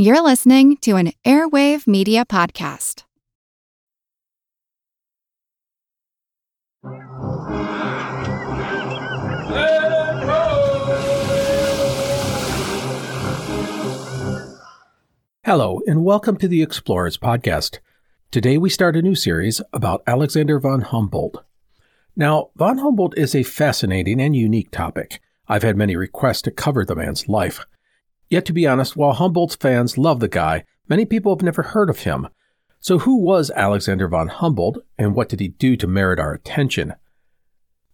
You're listening to an Airwave Media Podcast. Hello, and welcome to the Explorers Podcast. Today we start a new series about Alexander von Humboldt. Now, von Humboldt is a fascinating and unique topic. I've had many requests to cover the man's life. Yet, to be honest, while Humboldt's fans love the guy, many people have never heard of him. So, who was Alexander von Humboldt, and what did he do to merit our attention?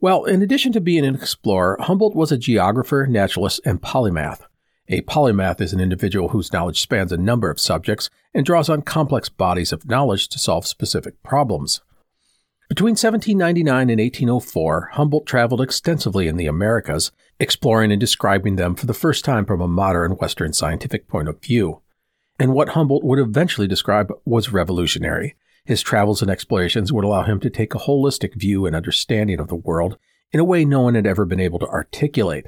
Well, in addition to being an explorer, Humboldt was a geographer, naturalist, and polymath. A polymath is an individual whose knowledge spans a number of subjects and draws on complex bodies of knowledge to solve specific problems. Between 1799 and 1804, Humboldt traveled extensively in the Americas, exploring and describing them for the first time from a modern Western scientific point of view. And what Humboldt would eventually describe was revolutionary. His travels and explorations would allow him to take a holistic view and understanding of the world in a way no one had ever been able to articulate.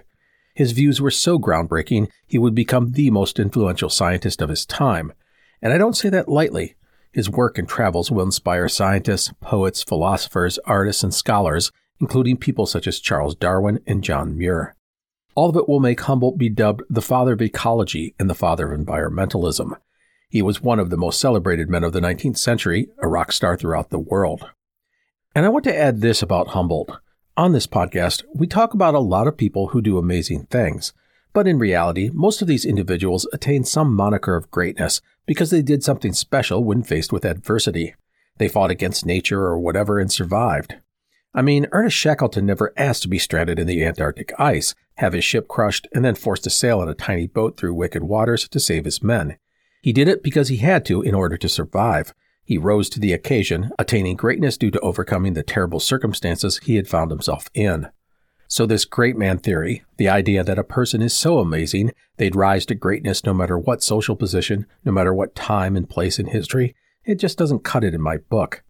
His views were so groundbreaking, he would become the most influential scientist of his time. And I don't say that lightly. His work and travels will inspire scientists, poets, philosophers, artists, and scholars, including people such as Charles Darwin and John Muir. All of it will make Humboldt be dubbed the father of ecology and the father of environmentalism. He was one of the most celebrated men of the 19th century, a rock star throughout the world. And I want to add this about Humboldt. On this podcast, we talk about a lot of people who do amazing things, but in reality, most of these individuals attain some moniker of greatness because they did something special when faced with adversity. They fought against nature or whatever and survived. I mean, Ernest Shackleton never asked to be stranded in the Antarctic ice, have his ship crushed, and then forced to sail in a tiny boat through wicked waters to save his men. He did it because he had to in order to survive, he rose to the occasion, attaining greatness due to overcoming the terrible circumstances he had found himself in. So, this great man theory, the idea that a person is so amazing they'd rise to greatness no matter what social position, no matter what time and place in history, it just doesn't cut it in my book.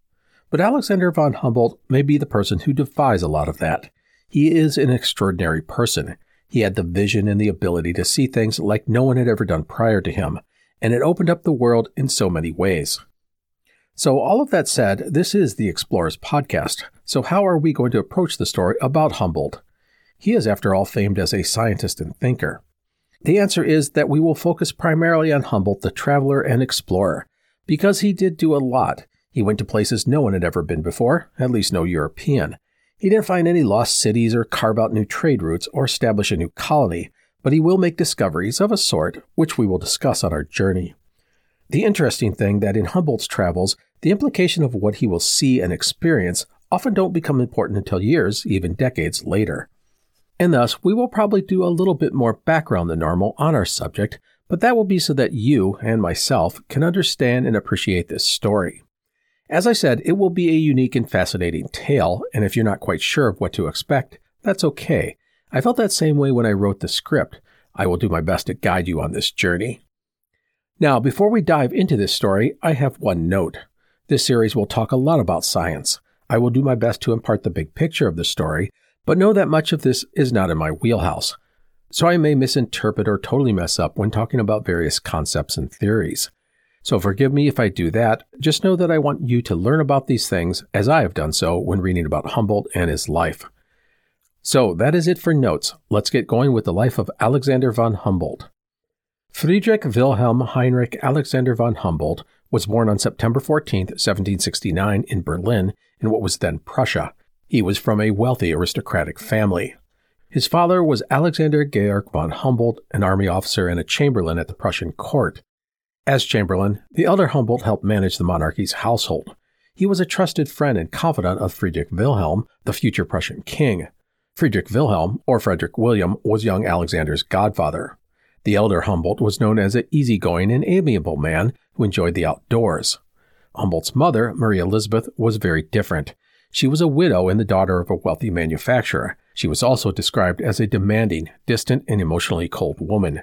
But Alexander von Humboldt may be the person who defies a lot of that. He is an extraordinary person. He had the vision and the ability to see things like no one had ever done prior to him, and it opened up the world in so many ways. So, all of that said, this is the Explorers podcast. So, how are we going to approach the story about Humboldt? He is, after all, famed as a scientist and thinker. The answer is that we will focus primarily on Humboldt, the traveler and explorer, because he did do a lot. He went to places no one had ever been before, at least no European. He didn't find any lost cities or carve out new trade routes or establish a new colony, but he will make discoveries of a sort, which we will discuss on our journey. The interesting thing that in Humboldt's travels, the implication of what he will see and experience often don't become important until years, even decades later. And thus, we will probably do a little bit more background than normal on our subject, but that will be so that you and myself can understand and appreciate this story. As I said, it will be a unique and fascinating tale, and if you're not quite sure of what to expect, that's okay. I felt that same way when I wrote the script. I will do my best to guide you on this journey. Now, before we dive into this story, I have one note. This series will talk a lot about science. I will do my best to impart the big picture of the story, but know that much of this is not in my wheelhouse. So I may misinterpret or totally mess up when talking about various concepts and theories. So forgive me if I do that. Just know that I want you to learn about these things as I have done so when reading about Humboldt and his life. So that is it for notes. Let's get going with the life of Alexander von Humboldt. Friedrich Wilhelm Heinrich Alexander von Humboldt was born on September 14, 1769, in Berlin, in what was then Prussia. He was from a wealthy aristocratic family. His father was Alexander Georg von Humboldt, an army officer and a chamberlain at the Prussian court. As chamberlain, the elder Humboldt helped manage the monarchy's household. He was a trusted friend and confidant of Friedrich Wilhelm, the future Prussian king. Friedrich Wilhelm, or Frederick William, was young Alexander's godfather. The elder Humboldt was known as an easygoing and amiable man who enjoyed the outdoors. Humboldt's mother, Marie Elizabeth, was very different. She was a widow and the daughter of a wealthy manufacturer. She was also described as a demanding, distant, and emotionally cold woman.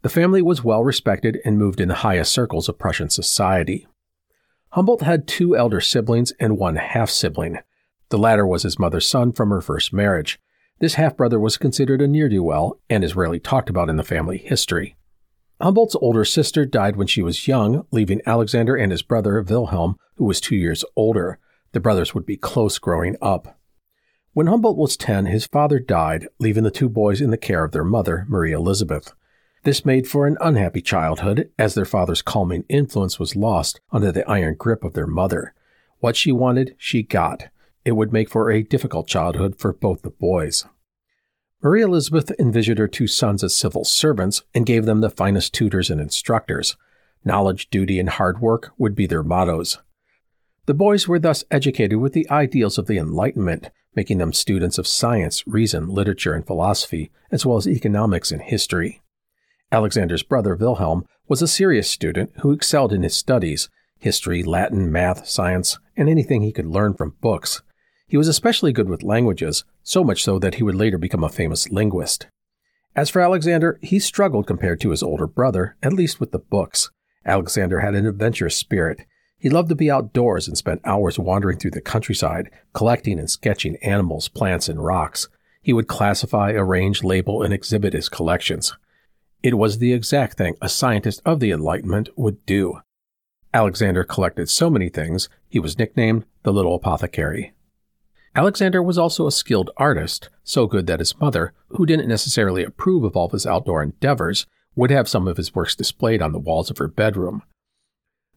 The family was well respected and moved in the highest circles of Prussian society. Humboldt had two elder siblings and one half sibling. The latter was his mother's son from her first marriage. This half brother was considered a ne'er do well and is rarely talked about in the family history. Humboldt's older sister died when she was young, leaving Alexander and his brother Wilhelm, who was two years older. The brothers would be close growing up. When Humboldt was 10, his father died, leaving the two boys in the care of their mother, Marie Elizabeth. This made for an unhappy childhood, as their father's calming influence was lost under the iron grip of their mother. What she wanted, she got. It would make for a difficult childhood for both the boys. Marie Elizabeth envisioned her two sons as civil servants and gave them the finest tutors and instructors. Knowledge, duty, and hard work would be their mottos. The boys were thus educated with the ideals of the Enlightenment, making them students of science, reason, literature, and philosophy, as well as economics and history. Alexander's brother Wilhelm was a serious student who excelled in his studies history, Latin, math, science, and anything he could learn from books. He was especially good with languages, so much so that he would later become a famous linguist. As for Alexander, he struggled compared to his older brother, at least with the books. Alexander had an adventurous spirit. He loved to be outdoors and spent hours wandering through the countryside, collecting and sketching animals, plants, and rocks. He would classify, arrange, label, and exhibit his collections. It was the exact thing a scientist of the Enlightenment would do. Alexander collected so many things, he was nicknamed the Little Apothecary. Alexander was also a skilled artist, so good that his mother, who didn't necessarily approve of all his outdoor endeavors, would have some of his works displayed on the walls of her bedroom.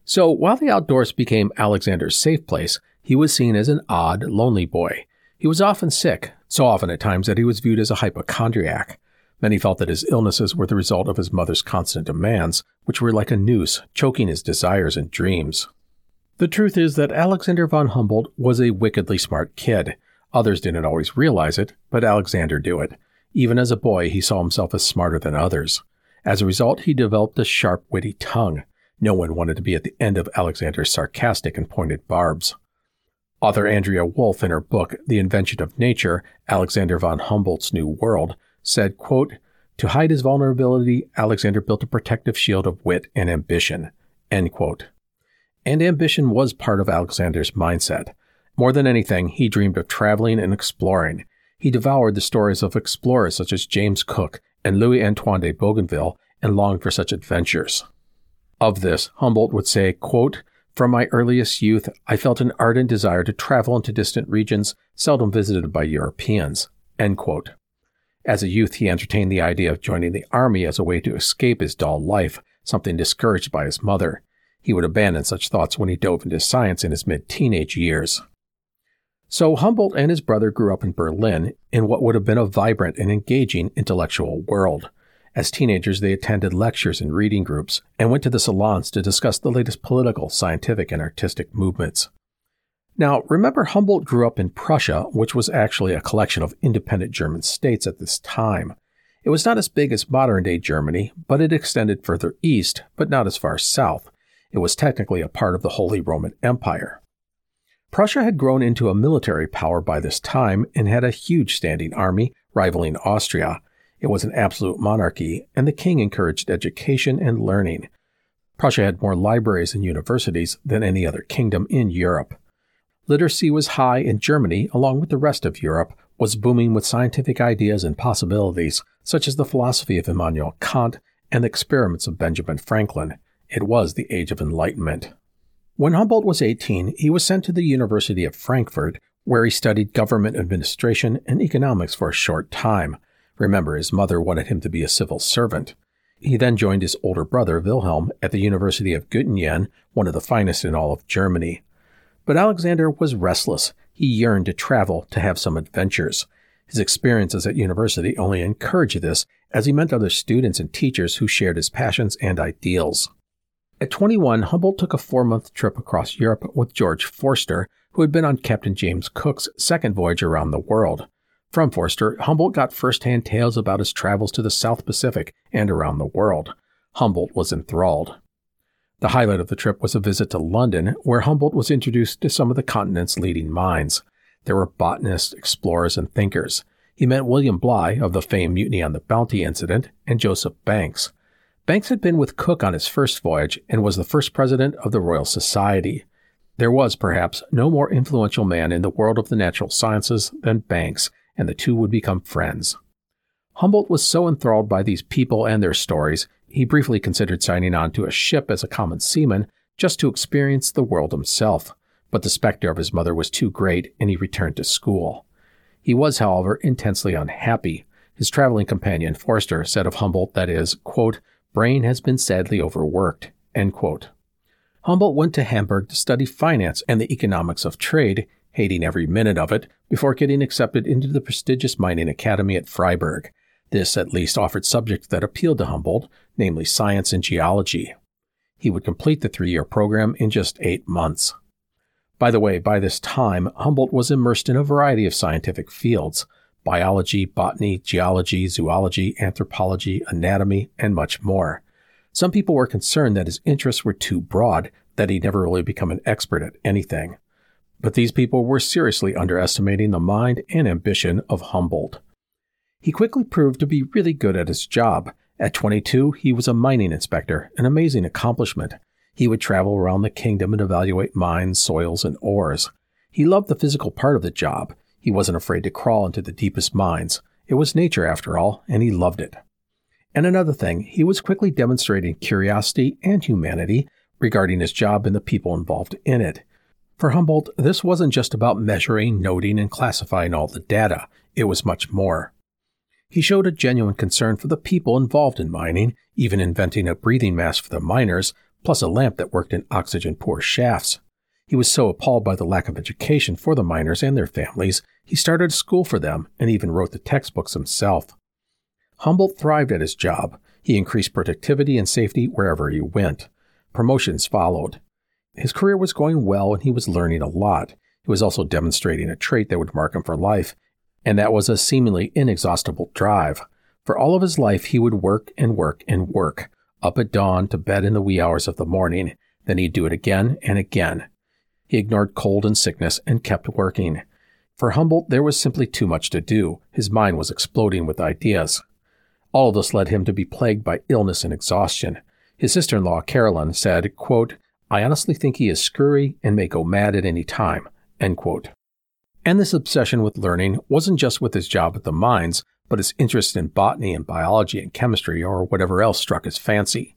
So while the outdoors became Alexander's safe place, he was seen as an odd, lonely boy. He was often sick, so often at times that he was viewed as a hypochondriac. Many felt that his illnesses were the result of his mother's constant demands, which were like a noose, choking his desires and dreams. The truth is that Alexander von Humboldt was a wickedly smart kid. Others didn't always realize it, but Alexander knew it. Even as a boy, he saw himself as smarter than others. As a result, he developed a sharp, witty tongue. No one wanted to be at the end of Alexander's sarcastic and pointed barbs. Author Andrea Wulf, in her book The Invention of Nature, Alexander von Humboldt's New World, said, quote, To hide his vulnerability, Alexander built a protective shield of wit and ambition. End quote. And ambition was part of Alexander's mindset. More than anything, he dreamed of traveling and exploring. He devoured the stories of explorers such as James Cook and Louis Antoine de Bougainville and longed for such adventures. Of this, Humboldt would say, quote, From my earliest youth, I felt an ardent desire to travel into distant regions seldom visited by Europeans. End quote. As a youth, he entertained the idea of joining the army as a way to escape his dull life, something discouraged by his mother. He would abandon such thoughts when he dove into science in his mid teenage years. So Humboldt and his brother grew up in Berlin in what would have been a vibrant and engaging intellectual world. As teenagers, they attended lectures and reading groups and went to the salons to discuss the latest political, scientific, and artistic movements. Now, remember, Humboldt grew up in Prussia, which was actually a collection of independent German states at this time. It was not as big as modern day Germany, but it extended further east, but not as far south. It was technically a part of the Holy Roman Empire. Prussia had grown into a military power by this time and had a huge standing army, rivaling Austria, it was an absolute monarchy, and the king encouraged education and learning. Prussia had more libraries and universities than any other kingdom in Europe. Literacy was high, and Germany, along with the rest of Europe, was booming with scientific ideas and possibilities, such as the philosophy of Immanuel Kant and the experiments of Benjamin Franklin. It was the Age of Enlightenment. When Humboldt was 18, he was sent to the University of Frankfurt, where he studied government administration and economics for a short time. Remember, his mother wanted him to be a civil servant. He then joined his older brother, Wilhelm, at the University of Göttingen, one of the finest in all of Germany. But Alexander was restless. He yearned to travel, to have some adventures. His experiences at university only encouraged this, as he met other students and teachers who shared his passions and ideals. At 21, Humboldt took a four month trip across Europe with George Forster, who had been on Captain James Cook's second voyage around the world. From Forster, Humboldt got first-hand tales about his travels to the South Pacific and around the world. Humboldt was enthralled. The highlight of the trip was a visit to London, where Humboldt was introduced to some of the continent's leading minds. There were botanists, explorers, and thinkers. He met William Bligh of the famed Mutiny on the Bounty incident and Joseph Banks. Banks had been with Cook on his first voyage and was the first president of the Royal Society. There was, perhaps, no more influential man in the world of the natural sciences than Banks, and the two would become friends. Humboldt was so enthralled by these people and their stories, He briefly considered signing on to a ship as a common seaman just to experience the world himself, but the specter of his mother was too great and he returned to school. He was, however, intensely unhappy. His traveling companion, Forster, said of Humboldt that his, quote, brain has been sadly overworked, end quote. Humboldt went to Hamburg to study finance and the economics of trade, hating every minute of it, before getting accepted into the prestigious mining academy at Freiburg. This at least offered subjects that appealed to Humboldt, namely science and geology. He would complete the three year program in just eight months. By the way, by this time, Humboldt was immersed in a variety of scientific fields biology, botany, geology, zoology, anthropology, anatomy, and much more. Some people were concerned that his interests were too broad, that he'd never really become an expert at anything. But these people were seriously underestimating the mind and ambition of Humboldt. He quickly proved to be really good at his job. At 22, he was a mining inspector, an amazing accomplishment. He would travel around the kingdom and evaluate mines, soils, and ores. He loved the physical part of the job. He wasn't afraid to crawl into the deepest mines. It was nature, after all, and he loved it. And another thing, he was quickly demonstrating curiosity and humanity regarding his job and the people involved in it. For Humboldt, this wasn't just about measuring, noting, and classifying all the data, it was much more. He showed a genuine concern for the people involved in mining, even inventing a breathing mask for the miners, plus a lamp that worked in oxygen poor shafts. He was so appalled by the lack of education for the miners and their families, he started a school for them and even wrote the textbooks himself. Humboldt thrived at his job. He increased productivity and safety wherever he went. Promotions followed. His career was going well and he was learning a lot. He was also demonstrating a trait that would mark him for life, and that was a seemingly inexhaustible drive. For all of his life, he would work and work and work, up at dawn to bed in the wee hours of the morning. Then he'd do it again and again. He ignored cold and sickness and kept working. For Humboldt, there was simply too much to do. His mind was exploding with ideas. All of this led him to be plagued by illness and exhaustion. His sister in law, Carolyn, said, quote, I honestly think he is screwy and may go mad at any time. End quote. And this obsession with learning wasn't just with his job at the mines, but his interest in botany and biology and chemistry or whatever else struck his fancy.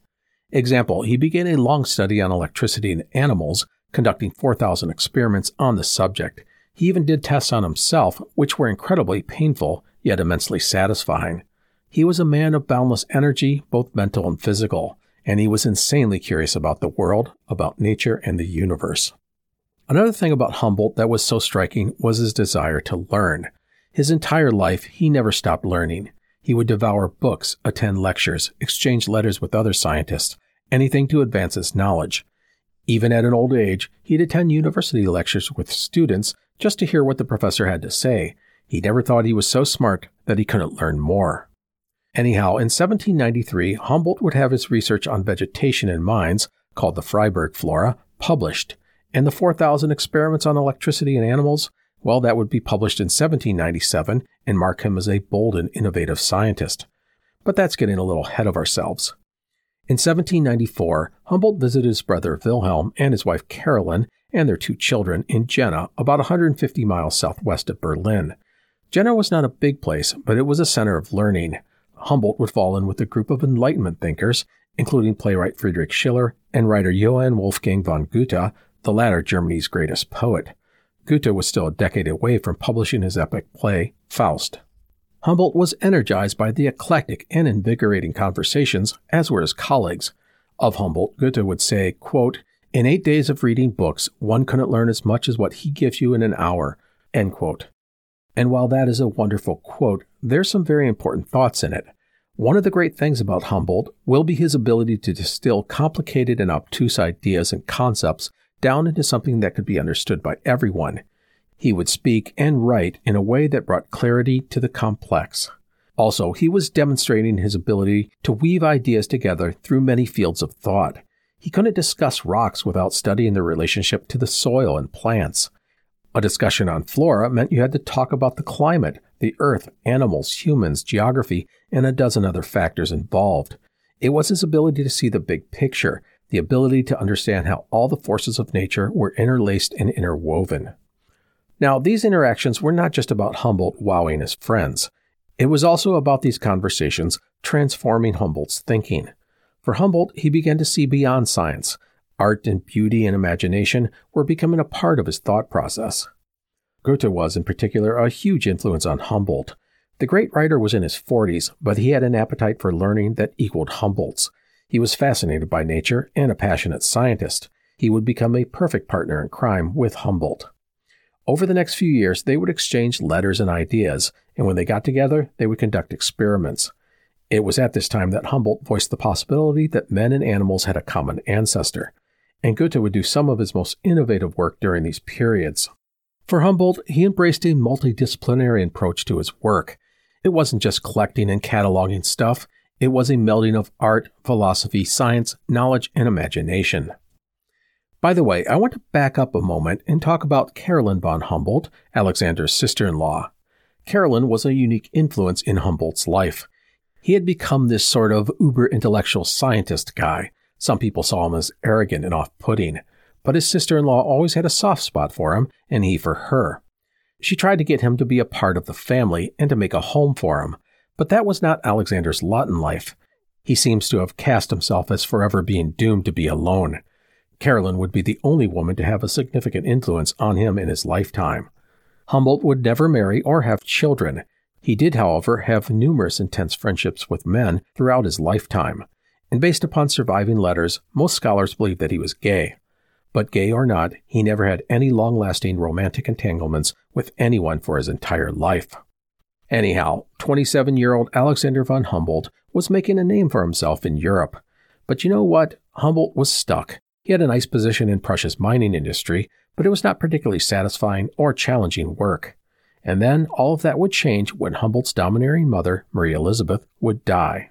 Example, he began a long study on electricity in animals, conducting 4,000 experiments on the subject. He even did tests on himself, which were incredibly painful, yet immensely satisfying. He was a man of boundless energy, both mental and physical, and he was insanely curious about the world, about nature, and the universe. Another thing about Humboldt that was so striking was his desire to learn. His entire life, he never stopped learning. He would devour books, attend lectures, exchange letters with other scientists, anything to advance his knowledge. Even at an old age, he'd attend university lectures with students just to hear what the professor had to say. He never thought he was so smart that he couldn't learn more. Anyhow, in 1793, Humboldt would have his research on vegetation in mines, called the Freiburg Flora, published, and the 4,000 experiments on electricity in animals, well, that would be published in 1797 and mark him as a bold and innovative scientist. But that's getting a little ahead of ourselves. In 1794, Humboldt visited his brother Wilhelm and his wife Carolyn and their two children in Jena, about 150 miles southwest of Berlin. Jena was not a big place, but it was a center of learning. Humboldt would fall in with a group of Enlightenment thinkers, including playwright Friedrich Schiller and writer Johann Wolfgang von Goethe, the latter Germany's greatest poet. Goethe was still a decade away from publishing his epic play, Faust. Humboldt was energized by the eclectic and invigorating conversations, as were his colleagues. Of Humboldt, Goethe would say, quote, In eight days of reading books, one couldn't learn as much as what he gives you in an hour. End quote. And while that is a wonderful quote, there's some very important thoughts in it. One of the great things about Humboldt will be his ability to distill complicated and obtuse ideas and concepts down into something that could be understood by everyone. He would speak and write in a way that brought clarity to the complex. Also, he was demonstrating his ability to weave ideas together through many fields of thought. He couldn't discuss rocks without studying their relationship to the soil and plants. A discussion on flora meant you had to talk about the climate, the earth, animals, humans, geography, and a dozen other factors involved. It was his ability to see the big picture, the ability to understand how all the forces of nature were interlaced and interwoven. Now, these interactions were not just about Humboldt wowing his friends. It was also about these conversations transforming Humboldt's thinking. For Humboldt, he began to see beyond science. Art and beauty and imagination were becoming a part of his thought process. Goethe was, in particular, a huge influence on Humboldt. The great writer was in his 40s, but he had an appetite for learning that equaled Humboldt's. He was fascinated by nature and a passionate scientist. He would become a perfect partner in crime with Humboldt. Over the next few years, they would exchange letters and ideas, and when they got together, they would conduct experiments. It was at this time that Humboldt voiced the possibility that men and animals had a common ancestor, and Goethe would do some of his most innovative work during these periods. For Humboldt, he embraced a multidisciplinary approach to his work. It wasn't just collecting and cataloging stuff, it was a melding of art, philosophy, science, knowledge, and imagination. By the way, I want to back up a moment and talk about Caroline von Humboldt, Alexander's sister in law. Caroline was a unique influence in Humboldt's life. He had become this sort of uber intellectual scientist guy. Some people saw him as arrogant and off putting, but his sister in law always had a soft spot for him, and he for her. She tried to get him to be a part of the family and to make a home for him, but that was not Alexander's lot in life. He seems to have cast himself as forever being doomed to be alone. Caroline would be the only woman to have a significant influence on him in his lifetime. Humboldt would never marry or have children. He did, however, have numerous intense friendships with men throughout his lifetime, and based upon surviving letters, most scholars believe that he was gay. But gay or not, he never had any long lasting romantic entanglements with anyone for his entire life. Anyhow, 27 year old Alexander von Humboldt was making a name for himself in Europe. But you know what? Humboldt was stuck. He had a nice position in Prussia's mining industry, but it was not particularly satisfying or challenging work. And then all of that would change when Humboldt's domineering mother, Marie Elizabeth, would die.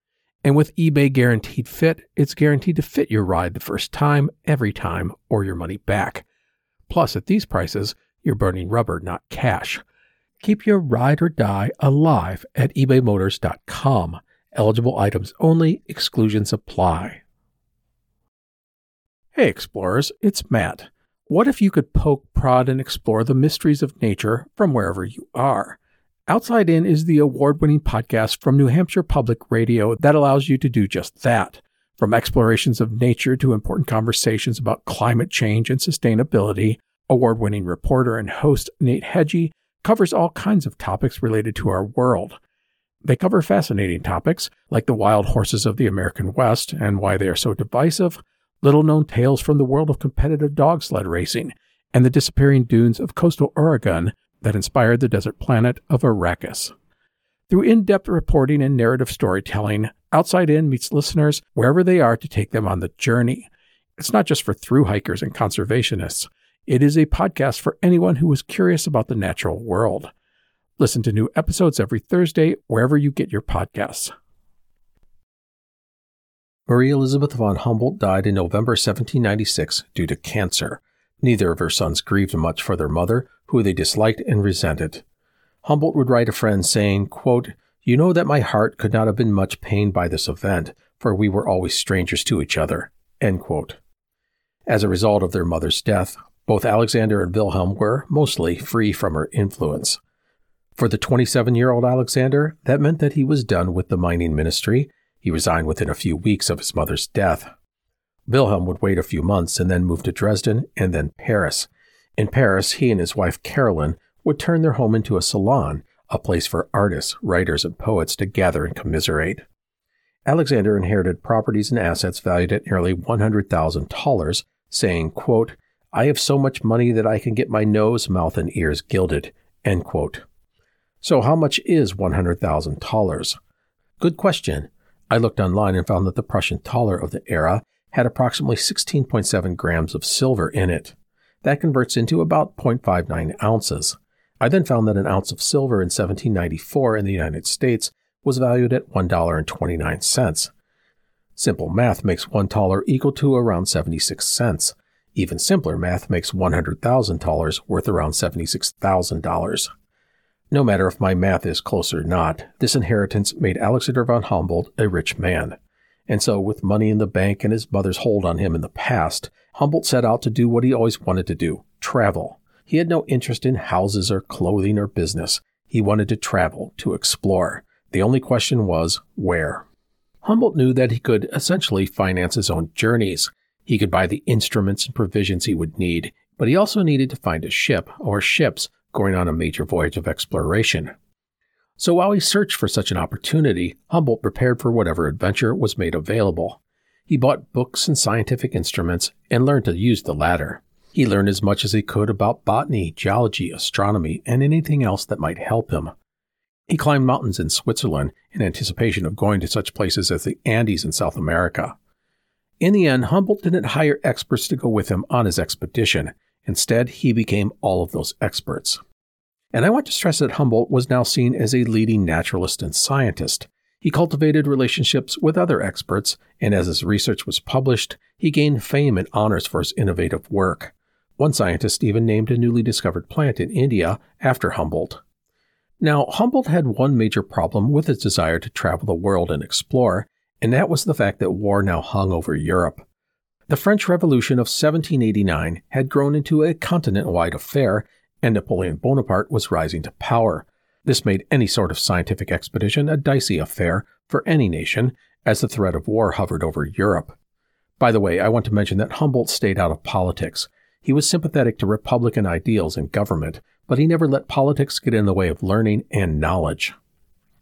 And with eBay Guaranteed Fit, it's guaranteed to fit your ride the first time, every time, or your money back. Plus, at these prices, you're burning rubber, not cash. Keep your ride or die alive at ebaymotors.com. Eligible items only, exclusions apply. Hey, explorers, it's Matt. What if you could poke, prod, and explore the mysteries of nature from wherever you are? Outside In is the award winning podcast from New Hampshire Public Radio that allows you to do just that. From explorations of nature to important conversations about climate change and sustainability, award winning reporter and host Nate Hegyi covers all kinds of topics related to our world. They cover fascinating topics like the wild horses of the American West and why they are so divisive, little known tales from the world of competitive dog sled racing, and the disappearing dunes of coastal Oregon that inspired the desert planet of Arrakis. Through in depth reporting and narrative storytelling, Outside In meets listeners wherever they are to take them on the journey. It's not just for through hikers and conservationists, it is a podcast for anyone who is curious about the natural world. Listen to new episodes every Thursday wherever you get your podcasts. Marie Elizabeth von Humboldt died in November 1796 due to cancer. Neither of her sons grieved much for their mother, who they disliked and resented. Humboldt would write a friend saying, quote, You know that my heart could not have been much pained by this event, for we were always strangers to each other. As a result of their mother's death, both Alexander and Wilhelm were mostly free from her influence. For the 27 year old Alexander, that meant that he was done with the mining ministry. He resigned within a few weeks of his mother's death. Wilhelm would wait a few months and then move to Dresden and then Paris. In Paris, he and his wife Carolyn would turn their home into a salon, a place for artists, writers, and poets to gather and commiserate. Alexander inherited properties and assets valued at nearly $100,000, saying, quote, I have so much money that I can get my nose, mouth, and ears gilded. End quote. So, how much is $100,000? Good question. I looked online and found that the Prussian thaler of the era had approximately 16.7 grams of silver in it. That converts into about 0.59 ounces. I then found that an ounce of silver in 1794 in the United States was valued at $1.29. Simple math makes $1 equal to around 76 cents. Even simpler math makes $100,000 worth around $76,000. No matter if my math is close or not, this inheritance made Alexander von Humboldt a rich man. And so, with money in the bank and his mother's hold on him in the past, Humboldt set out to do what he always wanted to do travel. He had no interest in houses or clothing or business. He wanted to travel, to explore. The only question was where. Humboldt knew that he could essentially finance his own journeys. He could buy the instruments and provisions he would need, but he also needed to find a ship or ships going on a major voyage of exploration. So while he searched for such an opportunity, Humboldt prepared for whatever adventure was made available. He bought books and scientific instruments and learned to use the latter. He learned as much as he could about botany, geology, astronomy, and anything else that might help him. He climbed mountains in Switzerland in anticipation of going to such places as the Andes in South America. In the end, Humboldt didn't hire experts to go with him on his expedition. Instead, he became all of those experts. And I want to stress that Humboldt was now seen as a leading naturalist and scientist. He cultivated relationships with other experts, and as his research was published, he gained fame and honors for his innovative work. One scientist even named a newly discovered plant in India after Humboldt. Now, Humboldt had one major problem with his desire to travel the world and explore, and that was the fact that war now hung over Europe. The French Revolution of 1789 had grown into a continent wide affair, and Napoleon Bonaparte was rising to power. This made any sort of scientific expedition a dicey affair for any nation, as the threat of war hovered over Europe. By the way, I want to mention that Humboldt stayed out of politics. He was sympathetic to Republican ideals in government, but he never let politics get in the way of learning and knowledge.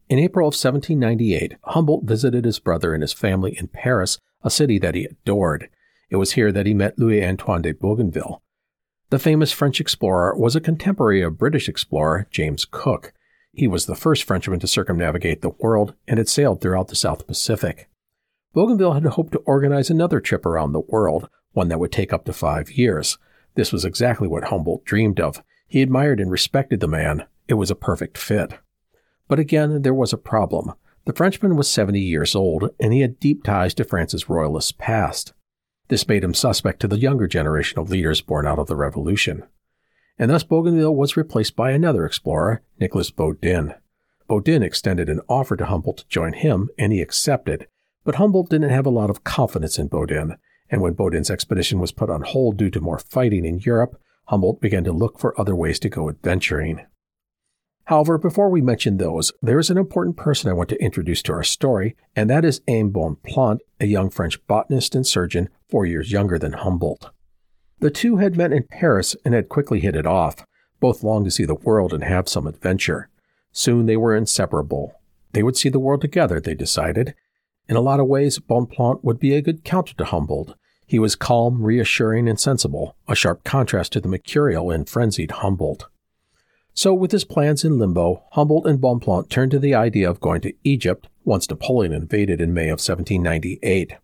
In April of 1798, Humboldt visited his brother and his family in Paris, a city that he adored. It was here that he met Louis Antoine de Bougainville. The famous French explorer was a contemporary of British explorer James Cook. He was the first Frenchman to circumnavigate the world and had sailed throughout the South Pacific. Bougainville had hoped to organize another trip around the world, one that would take up to five years. This was exactly what Humboldt dreamed of. He admired and respected the man. It was a perfect fit. But again, there was a problem. The Frenchman was 70 years old, and he had deep ties to France's royalist past. This made him suspect to the younger generation of leaders born out of the Revolution. And thus Bougainville was replaced by another explorer, Nicholas Baudin. Baudin extended an offer to Humboldt to join him, and he accepted. But Humboldt didn't have a lot of confidence in Baudin, and when Baudin's expedition was put on hold due to more fighting in Europe, Humboldt began to look for other ways to go adventuring. However, before we mention those, there is an important person I want to introduce to our story, and that is Aime Bonpland, a young French botanist and surgeon four years younger than Humboldt. The two had met in Paris and had quickly hit it off. Both longed to see the world and have some adventure. Soon they were inseparable. They would see the world together, they decided, in a lot of ways, Bonpland would be a good counter to Humboldt. He was calm, reassuring, and sensible, a sharp contrast to the mercurial and frenzied Humboldt. So, with his plans in limbo, Humboldt and Bonpland turned to the idea of going to Egypt once Napoleon invaded in May of 1798.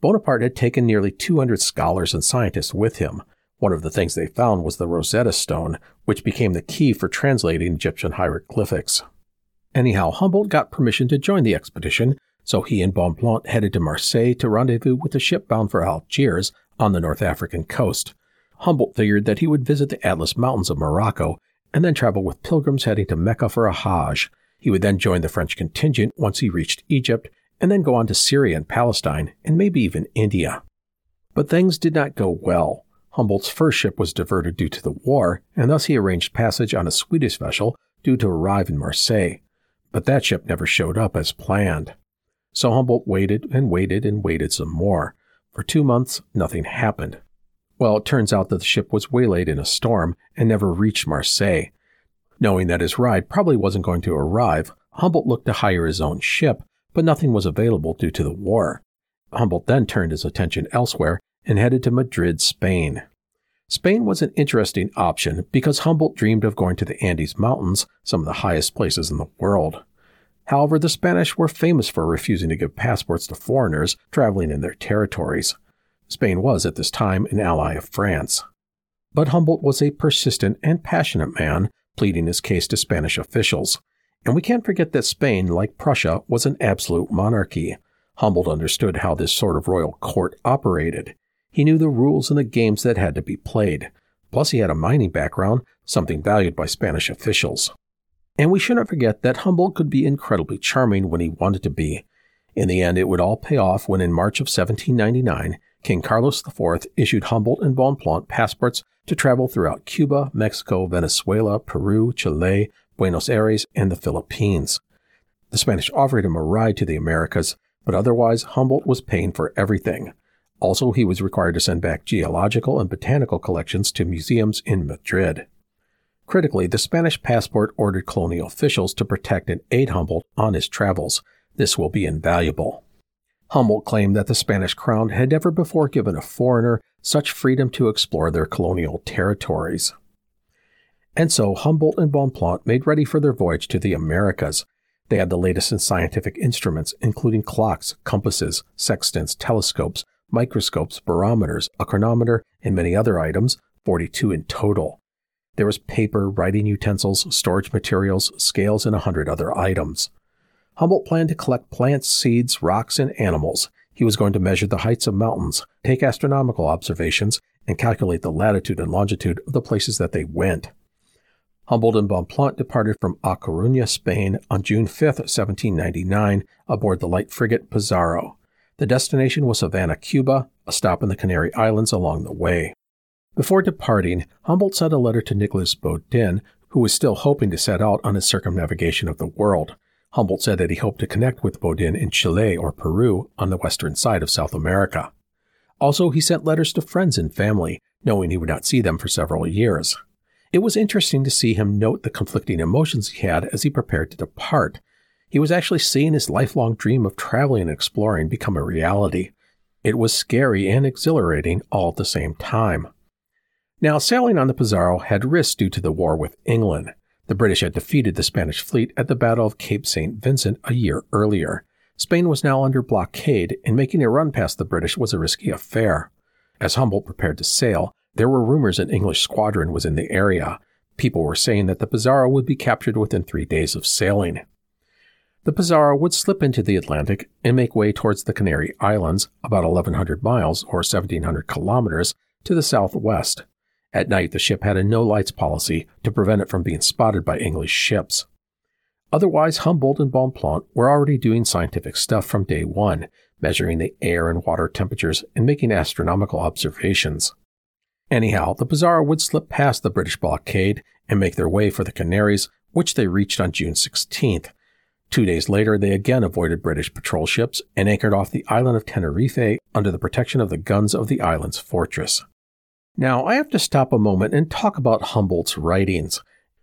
Bonaparte had taken nearly 200 scholars and scientists with him. One of the things they found was the Rosetta Stone, which became the key for translating Egyptian hieroglyphics. Anyhow, Humboldt got permission to join the expedition, so he and Bonpland headed to Marseille to rendezvous with a ship bound for Algiers on the North African coast. Humboldt figured that he would visit the Atlas Mountains of Morocco and then travel with pilgrims heading to Mecca for a Hajj. He would then join the French contingent once he reached Egypt and then go on to Syria and Palestine and maybe even India. But things did not go well. Humboldt's first ship was diverted due to the war, and thus he arranged passage on a Swedish vessel due to arrive in Marseille. But that ship never showed up as planned. So Humboldt waited and waited and waited some more. For two months, nothing happened. Well, it turns out that the ship was waylaid in a storm and never reached Marseille. Knowing that his ride probably wasn't going to arrive, Humboldt looked to hire his own ship, but nothing was available due to the war. Humboldt then turned his attention elsewhere and headed to Madrid, Spain. Spain was an interesting option because Humboldt dreamed of going to the Andes Mountains, some of the highest places in the world. However, the Spanish were famous for refusing to give passports to foreigners traveling in their territories. Spain was, at this time, an ally of France. But Humboldt was a persistent and passionate man, pleading his case to Spanish officials. And we can't forget that Spain, like Prussia, was an absolute monarchy. Humboldt understood how this sort of royal court operated. He knew the rules and the games that had to be played. Plus, he had a mining background, something valued by Spanish officials. And we shouldn't forget that Humboldt could be incredibly charming when he wanted to be. In the end, it would all pay off when in March of 1799, King Carlos IV issued Humboldt and Bonpland passports to travel throughout Cuba, Mexico, Venezuela, Peru, Chile, Buenos Aires, and the Philippines. The Spanish offered him a ride to the Americas, but otherwise Humboldt was paying for everything. Also, he was required to send back geological and botanical collections to museums in Madrid. Critically, the Spanish passport ordered colonial officials to protect and aid Humboldt on his travels. This will be invaluable. Humboldt claimed that the Spanish crown had never before given a foreigner such freedom to explore their colonial territories. And so Humboldt and Bonpland made ready for their voyage to the Americas. They had the latest in scientific instruments, including clocks, compasses, sextants, telescopes, microscopes, barometers, a chronometer, and many other items, 42 in total. There was paper, writing utensils, storage materials, scales, and a hundred other items. Humboldt planned to collect plants, seeds, rocks, and animals. He was going to measure the heights of mountains, take astronomical observations, and calculate the latitude and longitude of the places that they went. Humboldt and Bonpland departed from A Coruña, Spain on June 5, 1799, aboard the light frigate Pizarro. The destination was Havana, Cuba, a stop in the Canary Islands along the way. Before departing, Humboldt sent a letter to Nicholas Baudin, who was still hoping to set out on his circumnavigation of the world. Humboldt said that he hoped to connect with Baudin in Chile or Peru on the western side of South America. Also, he sent letters to friends and family, knowing he would not see them for several years. It was interesting to see him note the conflicting emotions he had as he prepared to depart. He was actually seeing his lifelong dream of traveling and exploring become a reality. It was scary and exhilarating all at the same time. Now, sailing on the Pizarro had risks due to the war with England. The British had defeated the Spanish fleet at the Battle of Cape St. Vincent a year earlier. Spain was now under blockade, and making a run past the British was a risky affair. As Humboldt prepared to sail, there were rumors an English squadron was in the area. People were saying that the Pizarro would be captured within three days of sailing. The Pizarro would slip into the Atlantic and make way towards the Canary Islands, about 1,100 miles or 1,700 kilometers to the southwest. At night, the ship had a no lights policy to prevent it from being spotted by English ships. Otherwise, Humboldt and Bonpland were already doing scientific stuff from day one, measuring the air and water temperatures and making astronomical observations. Anyhow, the Pizarro would slip past the British blockade and make their way for the Canaries, which they reached on June 16th. Two days later, they again avoided British patrol ships and anchored off the island of Tenerife under the protection of the guns of the island's fortress. Now, I have to stop a moment and talk about Humboldt's writings.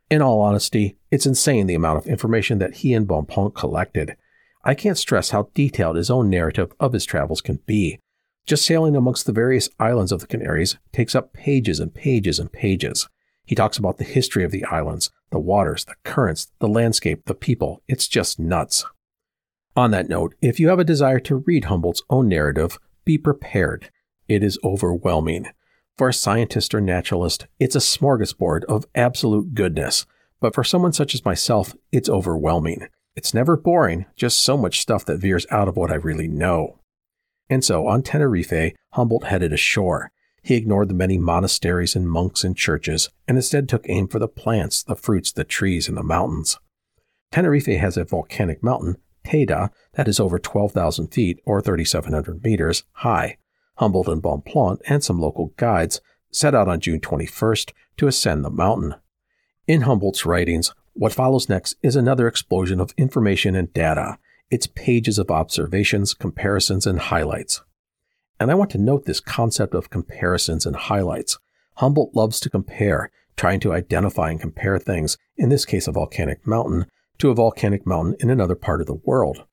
In all honesty, it's insane the amount of information that he and Bonpland collected. I can't stress how detailed his own narrative of his travels can be. Just sailing amongst the various islands of the Canaries takes up pages and pages and pages. He talks about the history of the islands, the waters, the currents, the landscape, the people. It's just nuts. On that note, if you have a desire to read Humboldt's own narrative, be prepared. It is overwhelming. For a scientist or naturalist, it's a smorgasbord of absolute goodness. But for someone such as myself, it's overwhelming. It's never boring, just so much stuff that veers out of what I really know. And so, on Tenerife, Humboldt headed ashore. He ignored the many monasteries and monks and churches, and instead took aim for the plants, the fruits, the trees, and the mountains. Tenerife has a volcanic mountain, Teide, that is over 12,000 feet, or 3,700 meters, high. Humboldt and Bonpland and some local guides set out on June 21st to ascend the mountain. In Humboldt's writings, what follows next is another explosion of information and data. It's pages of observations, comparisons, and highlights. And I want to note this concept of comparisons and highlights. Humboldt loves to compare, trying to identify and compare things, in this case a volcanic mountain, to a volcanic mountain in another part of the world.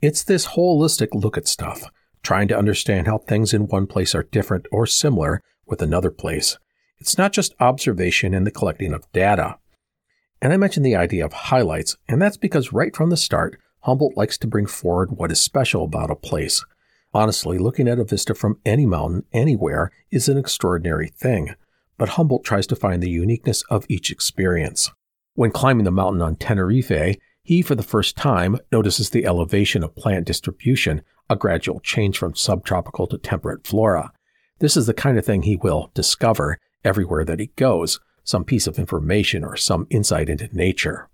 It's this holistic look at stuff, trying to understand how things in one place are different or similar with another place. It's not just observation and the collecting of data. And I mentioned the idea of highlights, and that's because right from the start, Humboldt likes to bring forward what is special about a place. Honestly, looking at a vista from any mountain anywhere is an extraordinary thing, but Humboldt tries to find the uniqueness of each experience. When climbing the mountain on Tenerife, He, for the first time, notices the elevation of plant distribution, a gradual change from subtropical to temperate flora. This is the kind of thing he will discover everywhere that he goes, some piece of information or some insight into nature.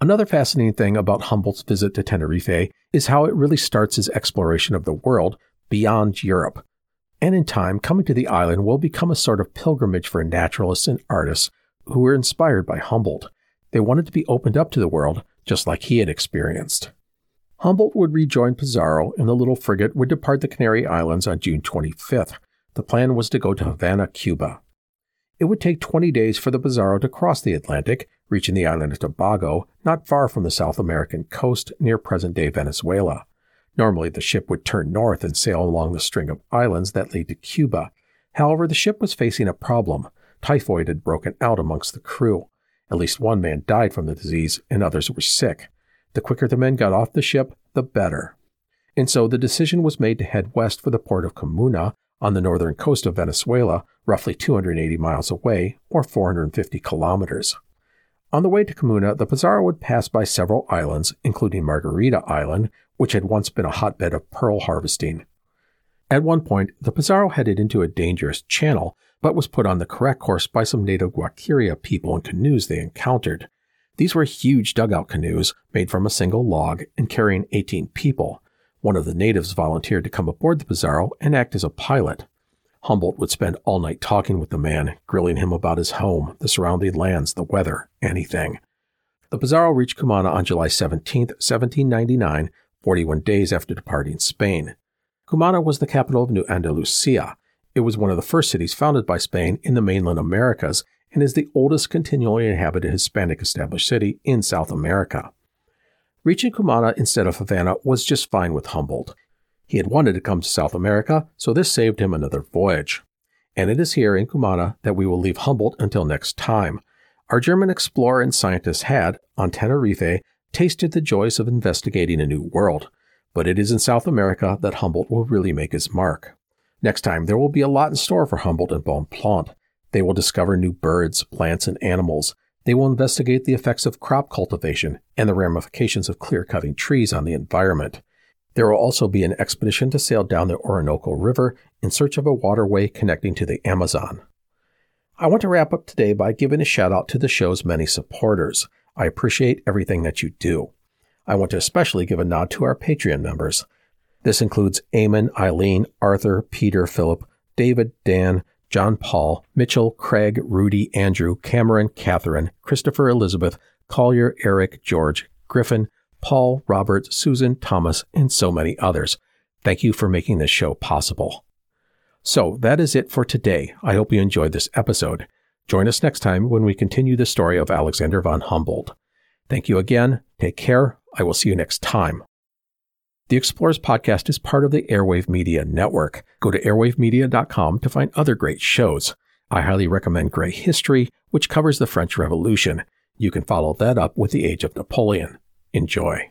Another fascinating thing about Humboldt's visit to Tenerife is how it really starts his exploration of the world beyond Europe. And in time, coming to the island will become a sort of pilgrimage for naturalists and artists who were inspired by Humboldt. They wanted to be opened up to the world, just like he had experienced. Humboldt would rejoin Pizarro, and the little frigate would depart the Canary Islands on June 25th. The plan was to go to Havana, Cuba. It would take 20 days for the Pizarro to cross the Atlantic, reaching the island of Tobago, not far from the South American coast near present day Venezuela. Normally, the ship would turn north and sail along the string of islands that lead to Cuba. However, the ship was facing a problem. Typhoid had broken out amongst the crew. At least one man died from the disease, and others were sick. The quicker the men got off the ship, the better. And so the decision was made to head west for the port of Cumana on the northern coast of Venezuela, roughly 280 miles away, or 450 kilometers. On the way to Cumana, the Pizarro would pass by several islands, including Margarita Island, which had once been a hotbed of pearl harvesting. At one point, the Pizarro headed into a dangerous channel, but was put on the correct course by some native Guaquiria people and canoes they encountered. These were huge dugout canoes made from a single log and carrying 18 people. One of the natives volunteered to come aboard the Pizarro and act as a pilot. Humboldt would spend all night talking with the man, grilling him about his home, the surrounding lands, the weather, anything. The Pizarro reached Cumana on July 17, 1799, 41 days after departing Spain. Cumana was the capital of New Andalusia. It was one of the first cities founded by Spain in the mainland Americas and is the oldest continually inhabited Hispanic established city in South America. Reaching Cumana instead of Havana was just fine with Humboldt. He had wanted to come to South America, so this saved him another voyage. And it is here in Cumana that we will leave Humboldt until next time. Our German explorer and scientist had, on Tenerife, tasted the joys of investigating a new world, but it is in South America that Humboldt will really make his mark. Next time, there will be a lot in store for Humboldt and Bonpland. They will discover new birds, plants, and animals. They will investigate the effects of crop cultivation and the ramifications of clear cutting trees on the environment. There will also be an expedition to sail down the Orinoco River in search of a waterway connecting to the Amazon. I want to wrap up today by giving a shout out to the show's many supporters. I appreciate everything that you do. I want to especially give a nod to our Patreon members. This includes Eamon, Eileen, Arthur, Peter, Philip, David, Dan, John Paul, Mitchell, Craig, Rudy, Andrew, Cameron, Catherine, Christopher, Elizabeth, Collier, Eric, George, Griffin, Paul, Robert, Susan, Thomas, and so many others. Thank you for making this show possible. So that is it for today. I hope you enjoyed this episode. Join us next time when we continue the story of Alexander von Humboldt. Thank you again. Take care. I will see you next time. The Explorers podcast is part of the Airwave Media Network. Go to airwavemedia.com to find other great shows. I highly recommend Grey History, which covers the French Revolution. You can follow that up with the Age of Napoleon. Enjoy.